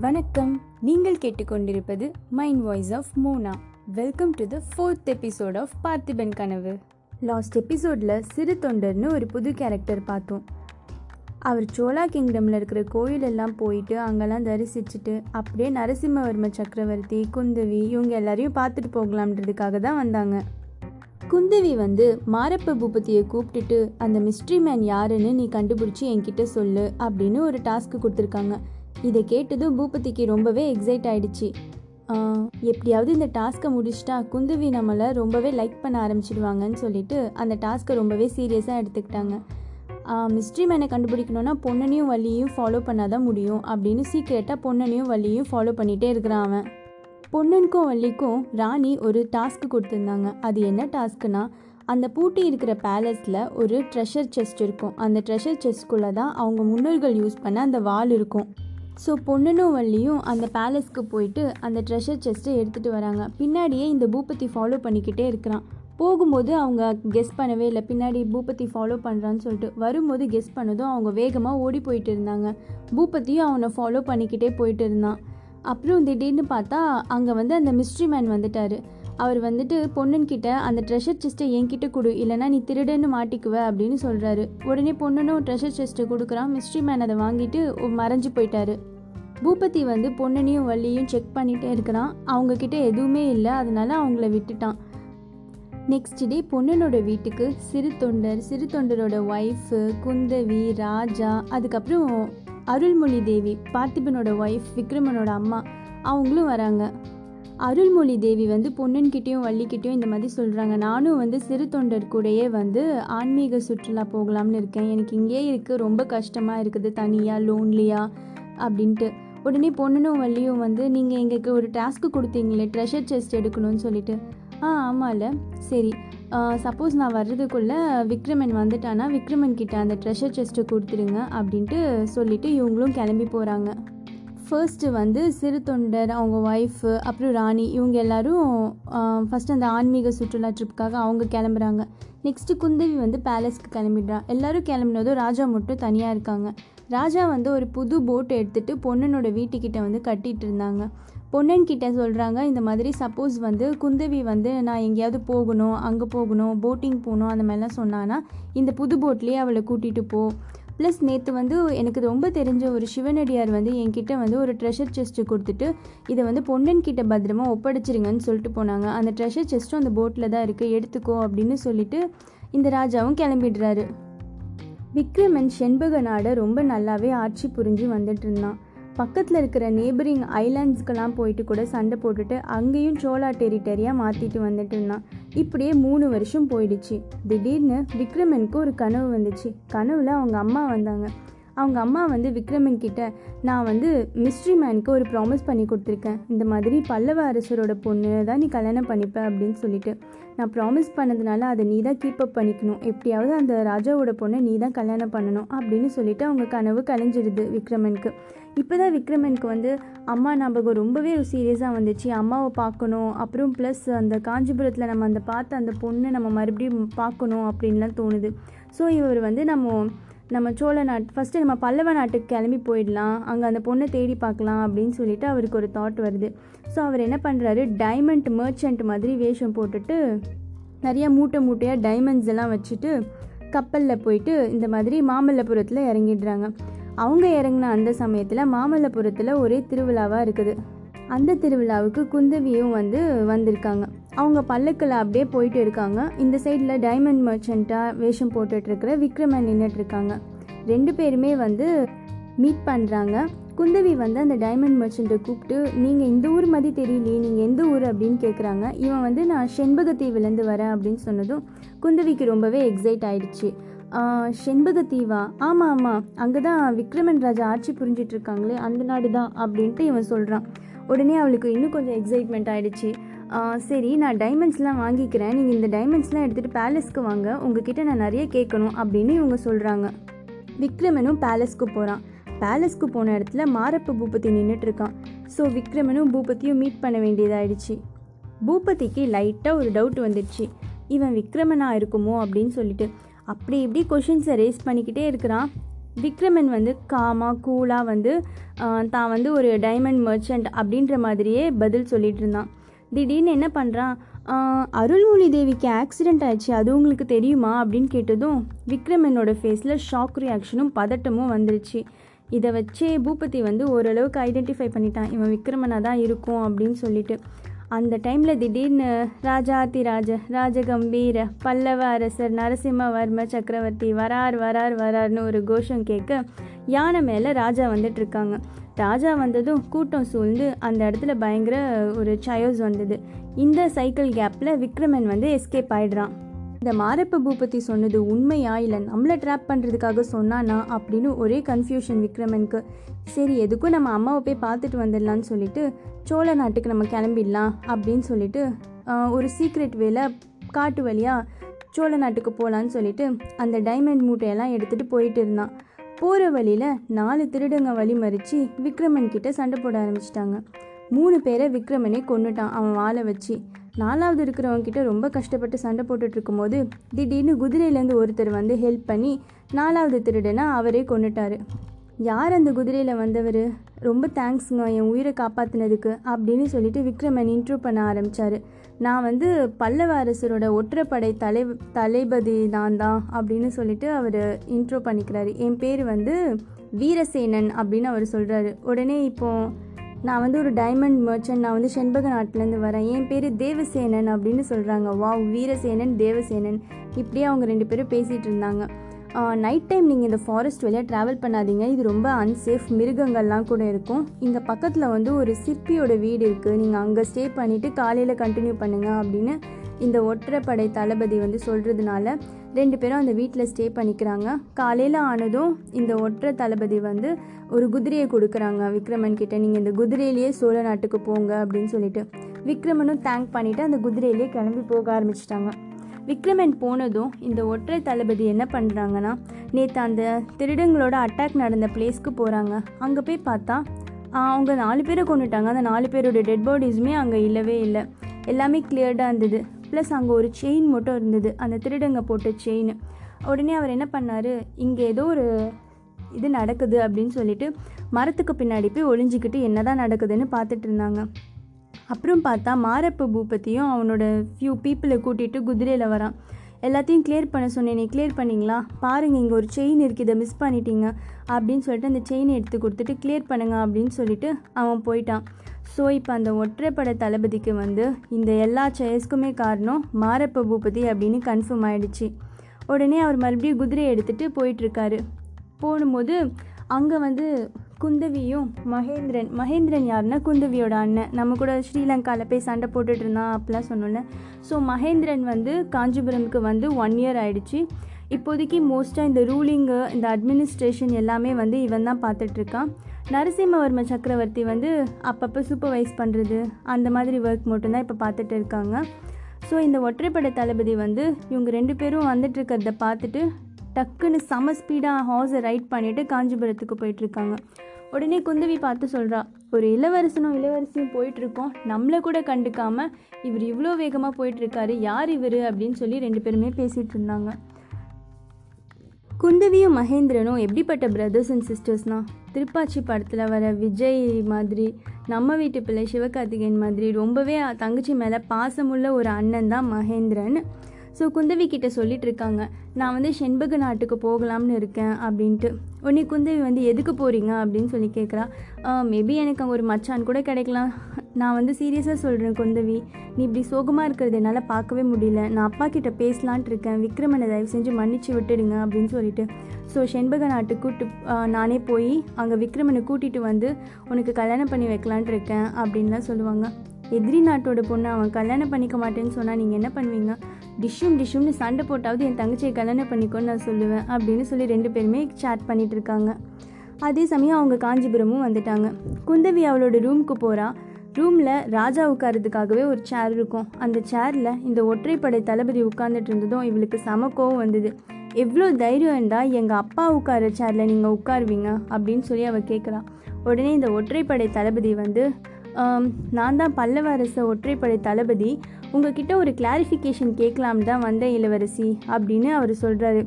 வணக்கம். நீங்கள் கேட்டுக்கொண்டிருப்பது mind voice of Mona welcome to the fourth episode of Parthiban Kanavu. Last எபிசோடில் சிறு தொண்டர்னு ஒரு புது கேரக்டர் பார்த்தோம். அவர் சோலா கிங்டமில் இருக்கிற கோயிலெல்லாம் போயிட்டு அங்கெல்லாம் தரிசிச்சுட்டு அப்படியே நரசிம்மவர்ம சக்கரவர்த்தி குந்தவி இவங்க எல்லாரையும் பார்த்துட்டு போகலாம்ன்றதுக்காக தான் வந்தாங்க. குந்தவி வந்து மாரப்ப பூபதியை கூப்பிட்டுட்டு அந்த மிஸ்ட்ரி மேன் யாருன்னு நீ கண்டுபிடிச்சி என்கிட்ட சொல்லு அப்படின்னு ஒரு டாஸ்க்கு கொடுத்துருக்காங்க. இதை கேட்டதும் பூபதிக்கு ரொம்பவே எக்ஸைட் ஆயிடுச்சு. எப்படியாவது இந்த டாஸ்க்கை முடிச்சிட்டா குந்துவி நம்மளை ரொம்பவே லைக் பண்ண ஆரம்பிச்சிடுவாங்கன்னு சொல்லிட்டு அந்த டாஸ்க்கை ரொம்பவே சீரியஸாக எடுத்துக்கிட்டாங்க. மிஸ்ட்ரி மேனை கண்டுபிடிக்கணும்னா பொண்ணனையும் வள்ளியும் ஃபாலோ பண்ணாதான் முடியும் அப்படின்னு சீக்கிரட்டாக பொன்னனையும் வள்ளியும் ஃபாலோ பண்ணிகிட்டே இருக்கிறான் அவன். பொன்னனுக்கும் வள்ளிக்கும் ராணி ஒரு டாஸ்க் கொடுத்துருந்தாங்க. அது என்ன டாஸ்க்குனா அந்த பூட்டி இருக்கிற பேலஸில் ஒரு ட்ரெஷர் செஸ்ட் இருக்கும். அந்த ட்ரெஷர் செஸ்ட்குள்ளே தான் அவங்க முன்னோர்கள் யூஸ் பண்ண அந்த வால் இருக்கும். ஸோ பொன்னனும் வள்ளியும் அந்த பேலஸ்க்கு போயிட்டு அந்த ட்ரெஷர் செஸ்ட்டை எடுத்துகிட்டு வராங்க. பின்னாடியே இந்த பூபதி ஃபாலோ பண்ணிக்கிட்டே இருக்கிறான். போகும்போது அவங்க கெஸ் பண்ணவே இல்லை. பின்னாடி பூபதி ஃபாலோ பண்ணுறான்னு சொல்லிட்டு வரும்போது கெஸ் பண்ணதும் அவங்க வேகமாக ஓடி போயிட்டு இருந்தாங்க. பூபதியும் அவனை ஃபாலோ பண்ணிக்கிட்டே போயிட்டு இருந்தான். அப்புறம் திடீர்னு பார்த்தா அங்கே வந்து அந்த மிஸ்ட்ரி மேன் வந்துட்டார். அவர் வந்துட்டு பொண்ணுன்கிட்ட அந்த ட்ரெஷர் செஸ்ட்டை என்கிட்ட கொடு இல்லைனா நீ திருடன்னு மாட்டிக்குவ அப்படின்னு சொல்கிறாரு உடனே பொண்ணுனும் ட்ரெஷர் செஸ்ட்டை கொடுக்குறான். மிஸ்ட்ரி மேன் அதை வாங்கிட்டு மறைஞ்சு போயிட்டாரு. பூபதி வந்து பொன்னனையும் வள்ளியும் செக் பண்ணிகிட்டே இருக்கிறான். அவங்கக்கிட்ட எதுவுமே இல்லை அதனால அவங்கள விட்டுட்டான். நெக்ஸ்ட் டே பொன்னனோட வீட்டுக்கு சிறு தொண்டர் சிறு தொண்டரோட ஒய்ஃபு குந்தவி ராஜா அதுக்கப்புறம் அருள்மொழி தேவி பார்த்திபனோட ஒய்ஃப் விக்ரமனோட அம்மா அவங்களும் வராங்க. அருள்மொழி தேவி வந்து பொன்னன்கிட்டையும் வள்ளிக்கிட்டேயும் இந்த மாதிரி சொல்கிறாங்க நானும் வந்து சிறு தொண்டர் கூடயே வந்து ஆன்மீக சுற்றுலா போகலாம்னு இருக்கேன். எனக்கு இங்கேயே இருக்குது ரொம்ப கஷ்டமாக இருக்குது. தனியாக லோன்லியாக அப்படின்ட்டு. உடனே பொண்ணுனும் வள்ளியும் வந்து நீங்கள் எங்களுக்கு ஒரு டாஸ்க்கு கொடுத்தீங்களே. ட்ரெஷர் செஸ்ட் எடுக்கணும்னு சொல்லிட்டு. ஆ ஆமாம்ல சரி. சப்போஸ் நான் வர்றதுக்குள்ளே விக்ரமன் வந்துட்டானா விக்ரமன் கிட்ட அந்த ட்ரெஷர் செஸ்ட்டை கொடுத்துருங்க அப்படின்ட்டு சொல்லிவிட்டு இவங்களும் கிளம்பி போகிறாங்க ஃபர்ஸ்ட்டு வந்து சிறு தொண்டர் அவங்க ஒய்ஃபு அப்புறம் ராணி இவங்க எல்லோரும் ஃபஸ்ட்டு அந்த ஆன்மீக சுற்றுலா ட்ரிப்புக்காக அவங்க கிளம்புறாங்க. நெக்ஸ்ட்டு குந்தவி வந்து பேலஸ்க்கு கிளம்பிடுறா. எல்லோரும் கிளம்புனதும் ராஜா மட்டும் தனியாக இருக்காங்க. ராஜா வந்து ஒரு புது போட் எடுத்துகிட்டு பொண்ணனோட வீட்டுக்கிட்ட வந்து கட்டிட்டு இருந்தாங்க. பொன்னன்கிட்ட சொல்கிறாங்க இந்த மாதிரி சப்போஸ் வந்து குந்தவி வந்து நான் எங்கேயாவது போகணும் அங்கே போகணும் போட்டிங் போகணும் அந்த மாதிரிலாம் சொன்னான்னா இந்த புது போட்லேயே அவளை கூட்டிகிட்டு போ. ப்ளஸ் நேற்று வந்து எனக்கு ரொம்ப தெரிஞ்ச ஒரு சிவனடியார் வந்து என்கிட்ட வந்து ஒரு ட்ரெஷர் செஸ்ட்டு கொடுத்துட்டு இதை வந்து பொன்னன் கிட்ட பத்திரமா ஒப்படைச்சிருங்கன்னு சொல்லிட்டு போனாங்க. அந்த ட்ரெஷர் செஸ்ட்டும் அந்த போட்டில் தான் இருக்குது எடுத்துக்கோ அப்படின்னு சொல்லிட்டு இந்த ராஜாவும் கிளம்பிடுறாரு. விக்ரமன் செண்பக நாடை ரொம்ப நல்லாவே ஆட்சி புரிஞ்சு வந்துட்டு இருந்தான். பக்கத்தில் இருக்கிற நேபரிங் ஐலாண்ட்ஸ்க்கெல்லாம் போயிட்டு கூட சண்டை போட்டுட்டு அங்கேயும் சோலா டெரிட்டரியாக மாற்றிட்டு வந்துட்டு இருந்தான். இப்படியே மூணு வருஷம் போயிடுச்சு. திடீர்னு விக்ரமனுக்கு ஒரு கனவு வந்துச்சு. கனவில் அவங்க அம்மா வந்தாங்க. அவங்க அம்மா வந்து விக்ரமன் கிட்ட நான் வந்து மிஸ்ட்ரி மேனுக்கு ஒரு ப்ராமிஸ் பண்ணி கொடுத்துருக்கேன். இந்த மாதிரி பல்லவ அரசரோட பொண்ணு தான் நீ கல்யாணம் பண்ணிப்ப அப்படின்னு சொல்லிட்டு. நான் ப்ராமிஸ் பண்ணதுனால அதை நீ தான் கீப்பப் பண்ணிக்கணும். எப்படியாவது அந்த ராஜாவோட பொண்ணை நீ தான் கல்யாணம் பண்ணணும் அப்படின்னு சொல்லிட்டு அவங்க கனவு கலைஞ்சிடுது விக்ரமனுக்கு. இப்போ தான் விக்ரமனுக்கு வந்து அம்மா ஞாபகம் ரொம்பவே சீரியஸாக வந்துச்சு. அம்மாவை பார்க்கணும். அப்புறம் ப்ளஸ் அந்த காஞ்சிபுரத்தில் நம்ம அந்த பார்த்த அந்த பொண்ணை நம்ம மறுபடியும் பார்க்கணும் அப்படின்லாம் தோணுது. ஸோ இவர் வந்து நம்ம நம்ம சோழ நாட் ஃபஸ்ட்டு நம்ம பல்லவ நாட்டுக்கு கிளம்பி போயிடலாம். அங்கே அந்த பொண்ணை தேடி பார்க்கலாம் அப்படின்னு சொல்லிட்டு அவருக்கு ஒரு தாட் வருது. ஸோ அவர் என்ன பண்ணுறாரு டைமண்ட் மர்ச்சன்ட் மாதிரி வேஷம் போட்டுட்டு நிறைய மூட்டை மூட்டையாக டைமண்ட்ஸ் எல்லாம் வச்சுட்டு கப்பலில் போயிட்டு இந்த மாதிரி மாமல்லபுரத்தில் இறங்கிடுறாங்க. அவங்க இறங்கின அந்த சமயத்தில் மாமல்லபுரத்தில் ஒரே திருவிழாவாக இருக்குது. அந்த திருவிழாவுக்கு குந்தவியும் வந்து வந்திருக்காங்க. அவங்க பல்லக்கில் அப்படியே போயிட்டு இருக்காங்க. இந்த சைடில் டைமண்ட் மர்ச்சண்ட்டாக வேஷம் போட்டுட்ருக்கிற விக்ரமன் நின்றுட்டு இருக்காங்க. ரெண்டு பேருமே வந்து மீட் பண்ணுறாங்க குந்தவி வந்து அந்த டைமண்ட் மர்ச்சண்ட்டை கூப்பிட்டு நீங்கள் இந்த ஊர் மாதிரி தெரியலையே நீங்கள் எந்த ஊர்? அப்படின்னு கேட்குறாங்க இவன் வந்து நான் செண்பகத்தீவுலேருந்து வரேன் அப்படின்னு சொன்னதும் குந்தவிக்கு ரொம்பவே எக்ஸைட் ஆயிடுச்சு. செண்பக தீவா. ஆமாம் ஆமாம் அங்கே தான் விக்ரமன் ராஜா ஆட்சி புரிஞ்சிட்டு இருக்காங்களே அந்த நாடு தான் அப்படின்ட்டு இவன் சொல்கிறான் உடனே அவளுக்கு இன்னும் கொஞ்சம் எக்ஸைட்மெண்ட் ஆகிடுச்சு சரி நான் டைமண்ட்ஸ்லாம் வாங்கிக்கிறேன். நீங்கள் இந்த டைமண்ட்ஸ்லாம் எடுத்துகிட்டு பேலஸ்க்கு வாங்க. உங்ககிட்ட நான் நிறைய கேட்கணும் அப்படின்னு இவங்க சொல்கிறாங்க விக்ரமனும் பேலஸ்க்கு போகிறான் பேலஸ்க்கு போன இடத்துல மாரப்ப பூபதி நின்றுட்டுருக்கான் ஸோ விக்ரமனும் பூபதியும் மீட் பண்ண வேண்டியதாயிடுச்சு. பூபதிக்கு லைட்டாக ஒரு டவுட் வந்துடுச்சு. இவன் விக்ரமனா இருக்குமோ அப்படின்னு சொல்லிட்டு அப்படி இப்படி கொஷின்ஸை ரேஸ் பண்ணிக்கிட்டே இருக்கிறான். விக்ரமன் வந்து காமாக கூலாக வந்து தான் வந்து ஒரு டைமண்ட் மர்ச்சன்ட் அப்படின்ற மாதிரியே பதில் சொல்லிட்டு இருந்தான். திடீர்னு என்ன பண்ணுறான் அருள்மொழி தேவிக்கு ஆக்சிடெண்ட் ஆயிடுச்சு அது உங்களுக்கு தெரியுமா? அப்படின்னு கேட்டதும் விக்ரமனோட ஃபேஸில் ஷாக் ரியாக்ஷனும் பதட்டமும் வந்துருச்சு. இதை வச்சே பூபதி வந்து ஓரளவுக்கு ஐடென்டிஃபை பண்ணிட்டான். இவன் விக்ரமனாக தான் இருக்கும் அப்படின்னு சொல்லிட்டு. அந்த டைமில் திடீர்னு ராஜாதிராஜ ராஜகம்பீர பல்லவ அரசர் நரசிம்மவர்ம சக்கரவர்த்தி வரார் வரார் வரார்னு ஒரு கோஷம் கேட்க யானை மேலே ராஜா வந்துட்டு இருக்காங்க ராஜா வந்ததும் கூட்டம் சூழ்ந்து அந்த இடத்துல பயங்கர ஒரு சயோஸ் வந்தது. இந்த சைக்கிள் கேப்பில் விக்ரமன் வந்து எஸ்கேப் ஆயிடுறான். இந்த மாரப்ப பூபதி சொன்னது உண்மையா? இல்லை நம்மளை ட்ராப் பண்ணுறதுக்காக சொன்னானா? அப்படின்னு ஒரே கன்ஃபியூஷன் விக்ரமனுக்கு. சரி எதுக்கும் நம்ம அம்மாவை போய் பார்த்துட்டு வந்துடலான்னு சொல்லிட்டு சோழ நாட்டுக்கு நம்ம கிளம்பிடலாம் அப்படின்னு சொல்லிட்டு ஒரு சீக்ரெட் வேலை காட்டு வழியாக சோழ நாட்டுக்கு போகலான்னு சொல்லிட்டு அந்த டைமண்ட் மூட்டையெல்லாம் எடுத்துகிட்டு போயிட்டு இருந்தான். போகிற வழியில் நாலு திருடங்க வழி மறித்து விக்ரமன் கிட்ட சண்டை போட ஆரம்பிச்சிட்டாங்க. மூணு பேரை விக்ரமனே கொண்டுட்டான் அவன் வாழை வச்சு. நாலாவது இருக்கிறவங்க கிட்ட ரொம்ப கஷ்டப்பட்டு சண்டை போட்டுட்டு இருக்கும்போது திடீர்னு குதிரையிலேருந்து ஒருத்தர் வந்து ஹெல்ப் பண்ணி நாலாவது திருடனை அவரே கொன்னுட்டாரு. யார் அந்த குதிரையில் வந்தவர்? ரொம்ப தேங்க்ஸுங்க என் உயிரை காப்பாற்றினதுக்கு அப்படின்னு சொல்லிட்டு விக்ரமன் இன்ட்ரோ பண்ண ஆரம்பித்தார் நான் வந்து பல்லவ அரசரோட ஒற்றைப்படை தலை தளபதி நான் தான் அப்படின்னு சொல்லிட்டு அவர் இன்ட்ரோ பண்ணிக்கிறாரு. என் பேர் வந்து வீரசேனன் அப்படின்னு அவர் சொல்கிறாரு உடனே இப்போது நான் வந்து ஒரு டைமண்ட் மர்ச்சன்ட் நான் வந்து செண்பக நாட்டிலேருந்து வரேன். என் பேர் தேவசேனன் அப்படின்னு சொல்கிறாங்க வாவ் வீரசேனன் தேவசேனன். இப்படியே அவங்க ரெண்டு பேரும் பேசிகிட்டு இருந்தாங்க. நைட் டைம் நீங்கள் இந்த ஃபாரஸ்ட் வழியாக ட்ராவல் பண்ணாதீங்க. இது ரொம்ப அன்சேஃப் மிருகங்கள்லாம் கூட இருக்கும். இங்கே பக்கத்தில் வந்து ஒரு சிற்பியோட வீடு இருக்குது நீங்கள் அங்கே ஸ்டே பண்ணிவிட்டு காலையில் கண்டினியூ பண்ணுங்கள் அப்படின்னு இந்த ஒற்றைப்படை தளபதி வந்து சொல்கிறதுனால ரெண்டு பேரும் அந்த வீட்டில் ஸ்டே பண்ணிக்கிறாங்க. காலையில் ஆனதும் இந்த ஒற்றை தளபதி வந்து ஒரு குதிரையை கொடுக்குறாங்க விக்ரமன் கிட்ட. நீங்கள் இந்த குதிரையிலேயே சோழ நாட்டுக்கு போங்க அப்படின்னு சொல்லிட்டு விக்ரமனும் தேங்க் பண்ணிவிட்டு அந்த குதிரையிலேயே கிளம்பி போக ஆரம்பிச்சிட்டாங்க. விக்ரமன் போனதும் இந்த ஒற்றை தளபதி என்ன பண்ணுறாங்கன்னா நேற்று அந்த திருடங்களோட அட்டாக் நடந்த பிளேஸ்க்கு போகிறாங்க அங்கே போய் பார்த்தா அவங்க நாலு பேரை கொண்டுட்டாங்க. அந்த நாலு பேரோட டெட் பாடிஸுமே அங்கே இல்லவே இல்லை. எல்லாமே கிளியர்டாக இருந்தது. ப்ளஸ் அங்கே ஒரு செயின் மட்டும் இருந்தது. அந்த திருடங்க போட்ட செயின் உடனே அவர் என்ன பண்ணார்? இங்கே ஏதோ ஒரு இது நடக்குது அப்படின்னு சொல்லிட்டு மரத்துக்கு பின்னாடி போய் ஒளிஞ்சிக்கிட்டு என்னதான் நடக்குதுன்னு பார்த்துட்டு இருந்தாங்க. அப்புறம் பார்த்தா மாரப்ப பூபத்தியும் அவனோட ஃபியூ பீப்புளை கூட்டிகிட்டு குதிரையில் வரான். எல்லாத்தையும் கிளியர் பண்ண சொன்னேன். நீ கிளியர் பண்ணீங்களா? பாருங்கள் இங்கே ஒரு செயின் இருக்குது. இதை மிஸ் பண்ணிட்டீங்க. அப்படின்னு சொல்லிட்டு அந்த செயினை எடுத்து கொடுத்துட்டு கிளியர் பண்ணுங்க அப்படின்னு சொல்லிட்டு அவன் போயிட்டான். ஸோ இப்போ அந்த ஒற்றைப்படை தளபதிக்கு வந்து இந்த எல்லா செயஸ்க்குமே காரணம் மாரப்ப பூபதி அப்படின்னு கன்ஃபார்ம் ஆயிடுச்சு. உடனே அவர் மறுபடியும் குதிரையை எடுத்துகிட்டு போயிட்டுருக்காரு. போகும்போது அங்கே வந்து குந்தவியும் மகேந்திரன் மகேந்திரன் யாருன்னா குந்தவியோட அண்ணன். நம்ம கூட ஸ்ரீலங்காவில் போய் சண்டை போட்டுட்டு இருந்தான் அப்படிலாம் சொன்னோன்னே ஸோ மகேந்திரன் வந்து காஞ்சிபுரமுக்கு வந்து ஒன் இயர் ஆயிடுச்சு. இப்போதைக்கு மோஸ்ட்டாக இந்த ரூலிங்கு இந்த அட்மினிஸ்ட்ரேஷன் எல்லாமே வந்து இவன் தான் பார்த்துட்ருக்கான். நரசிம்மவர்ம சக்கரவர்த்தி வந்து அப்பப்போ சூப்பர்வைஸ் பண்ணுறது அந்த மாதிரி ஒர்க் மட்டும்தான் இப்போ பார்த்துட்டு இருக்காங்க ஸோ இந்த ஒற்றைப்படை தளபதி வந்து இவங்க ரெண்டு பேரும் வந்துட்டுருக்கிறத பார்த்துட்டு டக்குன்னு சம ஸ்பீடாக ஹார்ஸை ரைட் பண்ணிவிட்டு காஞ்சிபுரத்துக்கு போயிட்டுருக்காங்க உடனே குந்தவி பார்த்து சொல்கிறா ஒரு இளவரசனும் இளவரசியும் போயிட்டுருக்கோம் நம்மளை கூட கண்டுக்காமல் இவர் இவ்வளோ வேகமாக போயிட்டுருக்காரு யார் இவர்? அப்படின்னு சொல்லி ரெண்டு பேருமே பேசிகிட்டு இருந்தாங்க குந்தவியும் மகேந்திரனும் எப்படிப்பட்ட பிரதர்ஸ் அண்ட் சிஸ்டர்ஸ்னால் திருப்பாச்சி படத்தில் வர விஜய் மாதிரி நம்ம வீட்டு பிள்ளை சிவகார்த்திகேயன் மாதிரி ரொம்பவே தங்கச்சி மேலே பாசமுள்ள ஒரு அண்ணன் தான் மகேந்திரன். ஸோ குந்தவி கிட்ட சொல்லிட்டு இருக்காங்க நான் வந்து செண்பக நாட்டுக்கு போகலாம்னு இருக்கேன் அப்படின்ட்டு. உன்னை குந்தவி வந்து எதுக்கு போகிறீங்க அப்படின்னு சொல்லி கேட்குறா மேபி எனக்கு அங்கே ஒரு மச்சான் கூட கிடைக்கலாம். நான் வந்து சீரியஸாக சொல்கிறேன் குந்தவி. நீ இப்படி சோகமாக இருக்கிறது என்னால் பார்க்கவே முடியல. நான் அப்பா கிட்ட பேசலான்ட்டு இருக்கேன். விக்ரமனை தயவு செஞ்சு மன்னிச்சு விட்டுடுங்க அப்படின்னு சொல்லிட்டு. ஸோ செண்பக நாட்டு கூட்டு நானே போய் அங்கே விக்ரமனை கூட்டிகிட்டு வந்து உனக்கு கல்யாணம் பண்ணி வைக்கலான்ட்டு இருக்கேன் அப்படின்லாம் சொல்லுவாங்க. எதிரி நாட்டோட பொண்ணு அவன் கல்யாணம் பண்ணிக்க மாட்டேன்னு சொன்னால் நீங்கள் என்ன பண்ணுவீங்க? டிஷ்ஷும் டிஷ்ஷும்னு சண்டை போட்டாவது என் தங்கச்சியை கல்யாணம் பண்ணிக்கோன்னு நான் சொல்லுவேன் அப்படின்னு சொல்லி ரெண்டு பேருமே சேட் பண்ணிகிட்டு இருக்காங்க. அதே சமயம் அவங்க காஞ்சிபுரமும் வந்துட்டாங்க. குந்தவி அவளோட ரூமுக்கு போகிறா ரூமில் ராஜா உட்காரதுக்காகவே ஒரு சேர் இருக்கும். அந்த சேரில் இந்த ஒற்றைப்படை தளபதி உட்கார்ந்துட்டு இருந்ததும் இவளுக்கு செம கோவம் வந்தது. எவ்வளோ தைரியம் இருந்தால் எங்கள் அப்பா உட்கார சேரில் நீங்கள் உட்காருவீங்க? அப்படின்னு சொல்லி அவள் கேட்குறா உடனே இந்த ஒற்றைப்படை தளபதி வந்து நான் தான் பல்லவ அரச ஒற்றைப்படை தளபதி. உங்ககிட்ட ஒரு கிளாரிஃபிகேஷன் கேட்கலாம் தான் வந்தேன் இளவரசி அப்படின்னு அவர் சொல்கிறாரு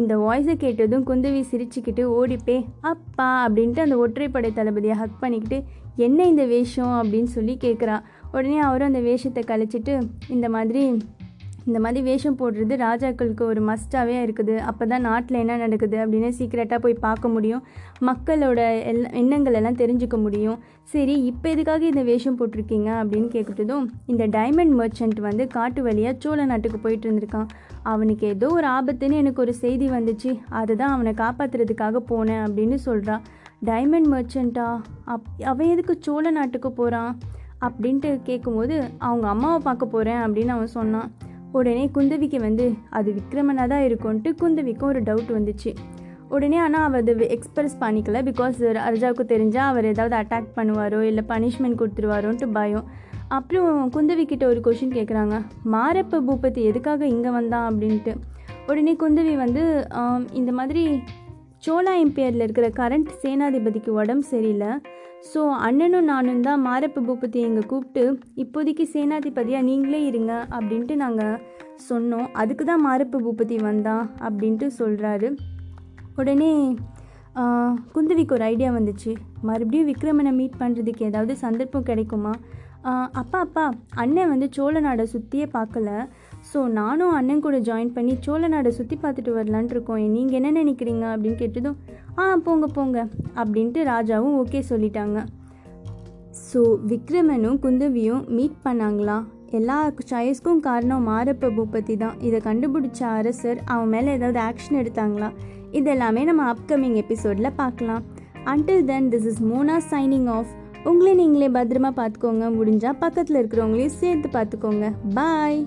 இந்த வாய்ஸை கேட்டதும் குந்தவி சிரிச்சுக்கிட்டு ஓடிப்பே அப்பா அப்படின்ட்டு அந்த ஒற்றைப்படை தளபதியை ஹக் பண்ணிக்கிட்டு என்ன இந்த வேஷம்? அப்படின்னு சொல்லி கேட்குறான் உடனே அவரும் அந்த வேஷத்தை கழிச்சிட்டு இந்த மாதிரி இந்த மாதிரி வேஷம் போடுறது ராஜாக்களுக்கு ஒரு மஸ்டாகவே இருக்குது. அப்போ தான் நாட்டில் என்ன நடக்குது? அப்படின்னு சீக்கிரட்டாக போய் பார்க்க முடியும். மக்களோட எல் எண்ணங்கள் எல்லாம் தெரிஞ்சுக்க முடியும். சரி இப்போ எதுக்காக இந்த வேஷம் போட்டிருக்கீங்க? அப்படின்னு கேட்குறதும் இந்த டைமண்ட் மர்ச்சன்ட் வந்து காட்டு வழியாக சோழ நாட்டுக்கு போயிட்டு இருந்திருக்கான். அவனுக்கு ஏதோ ஒரு ஆபத்துன்னு எனக்கு ஒரு செய்தி வந்துச்சு. அதை தான் அவனை காப்பாற்றுறதுக்காக போனேன் அப்படின்னு சொல்கிறா டைமண்ட் மர்ச்சண்ட்டா அப் அவன் எதுக்கு சோழ நாட்டுக்கு போகிறான் அப்படின்ட்டு கேட்கும்போது அவங்க அம்மாவை பார்க்க போகிறேன் அப்படின்னு அவன் சொன்னான். உடனே குந்தவிக்கு வந்து அது விக்ரமனாக தான் இருக்கும்ன்ட்டு குந்தவிக்கும் ஒரு டவுட் வந்துச்சு. உடனே ஆனால் அவர் அதை எக்ஸ்பிரஸ் பண்ணிக்கல பிகாஸ் அர்ஜாவுக்கு தெரிஞ்சால் அவர் ஏதாவது அட்டாக் பண்ணுவாரோ இல்லை பனிஷ்மெண்ட் கொடுத்துருவாரோன்ட்டு பயம். அப்புறம் குந்தவி கிட்ட ஒரு கொஷின் கேட்குறாங்க மாரப்ப பூபதி எதுக்காக இங்கே வந்தான்? அப்படின்ட்டு. உடனே குந்தவி வந்து இந்த மாதிரி சோழா எம்பையரில் இருக்கிற கரண்ட் சேனாதிபதிக்கு உடம்பு சரியில்லை. ஸோ அண்ணனும் நானும் தான் மாரப்ப பூபதி எங்களை கூப்பிட்டு இப்போதைக்கு சேனாதிபதியாக நீங்களே இருங்க அப்படின்ட்டு நாங்கள் சொன்னோம். அதுக்கு தான் மாரப்ப பூபதி வந்தான் அப்படின்ட்டு சொல்கிறாரு உடனே குந்தவிக்கு ஒரு ஐடியா வந்துச்சு. மறுபடியும் விக்ரமனை மீட் பண்ணுறதுக்கு ஏதாவது சந்தர்ப்பம் கிடைக்குமா? அப்பா அப்பா அண்ணன் வந்து சோழ நாடை சுற்றியே பார்க்கல ஸோ நானும் அண்ணன் கூட ஜாயின் பண்ணி சோழ நாடை சுற்றி பார்த்துட்டு வரலான்ட்டு இருக்கோம். நீங்கள் என்ன நினைக்கிறீங்க அப்படின்னு கேட்டதும் ஆ போங்க போங்க அப்படின்ட்டு ராஜாவும் ஓகே சொல்லிட்டாங்க. ஸோ விக்ரமனும் குந்தவியும் மீட் பண்ணாங்களா? எல்லா சாய்ஸ்க்கும் காரணம் மாரப்ப பூபதி தான். இதை கண்டுபிடிச்ச அரசர் அவன் மேலே ஏதாவது ஆக்ஷன் எடுத்தாங்களா? இதெல்லாமே நம்ம அப்கமிங் எபிசோடில் பார்க்கலாம் until then this is Mona signing off உங்களை நீங்களே பத்திரமா பார்த்துக்கோங்க. முடிஞ்சால் பக்கத்தில் இருக்கிறவங்களையும் சேர்த்து பார்த்துக்கோங்க. பாய்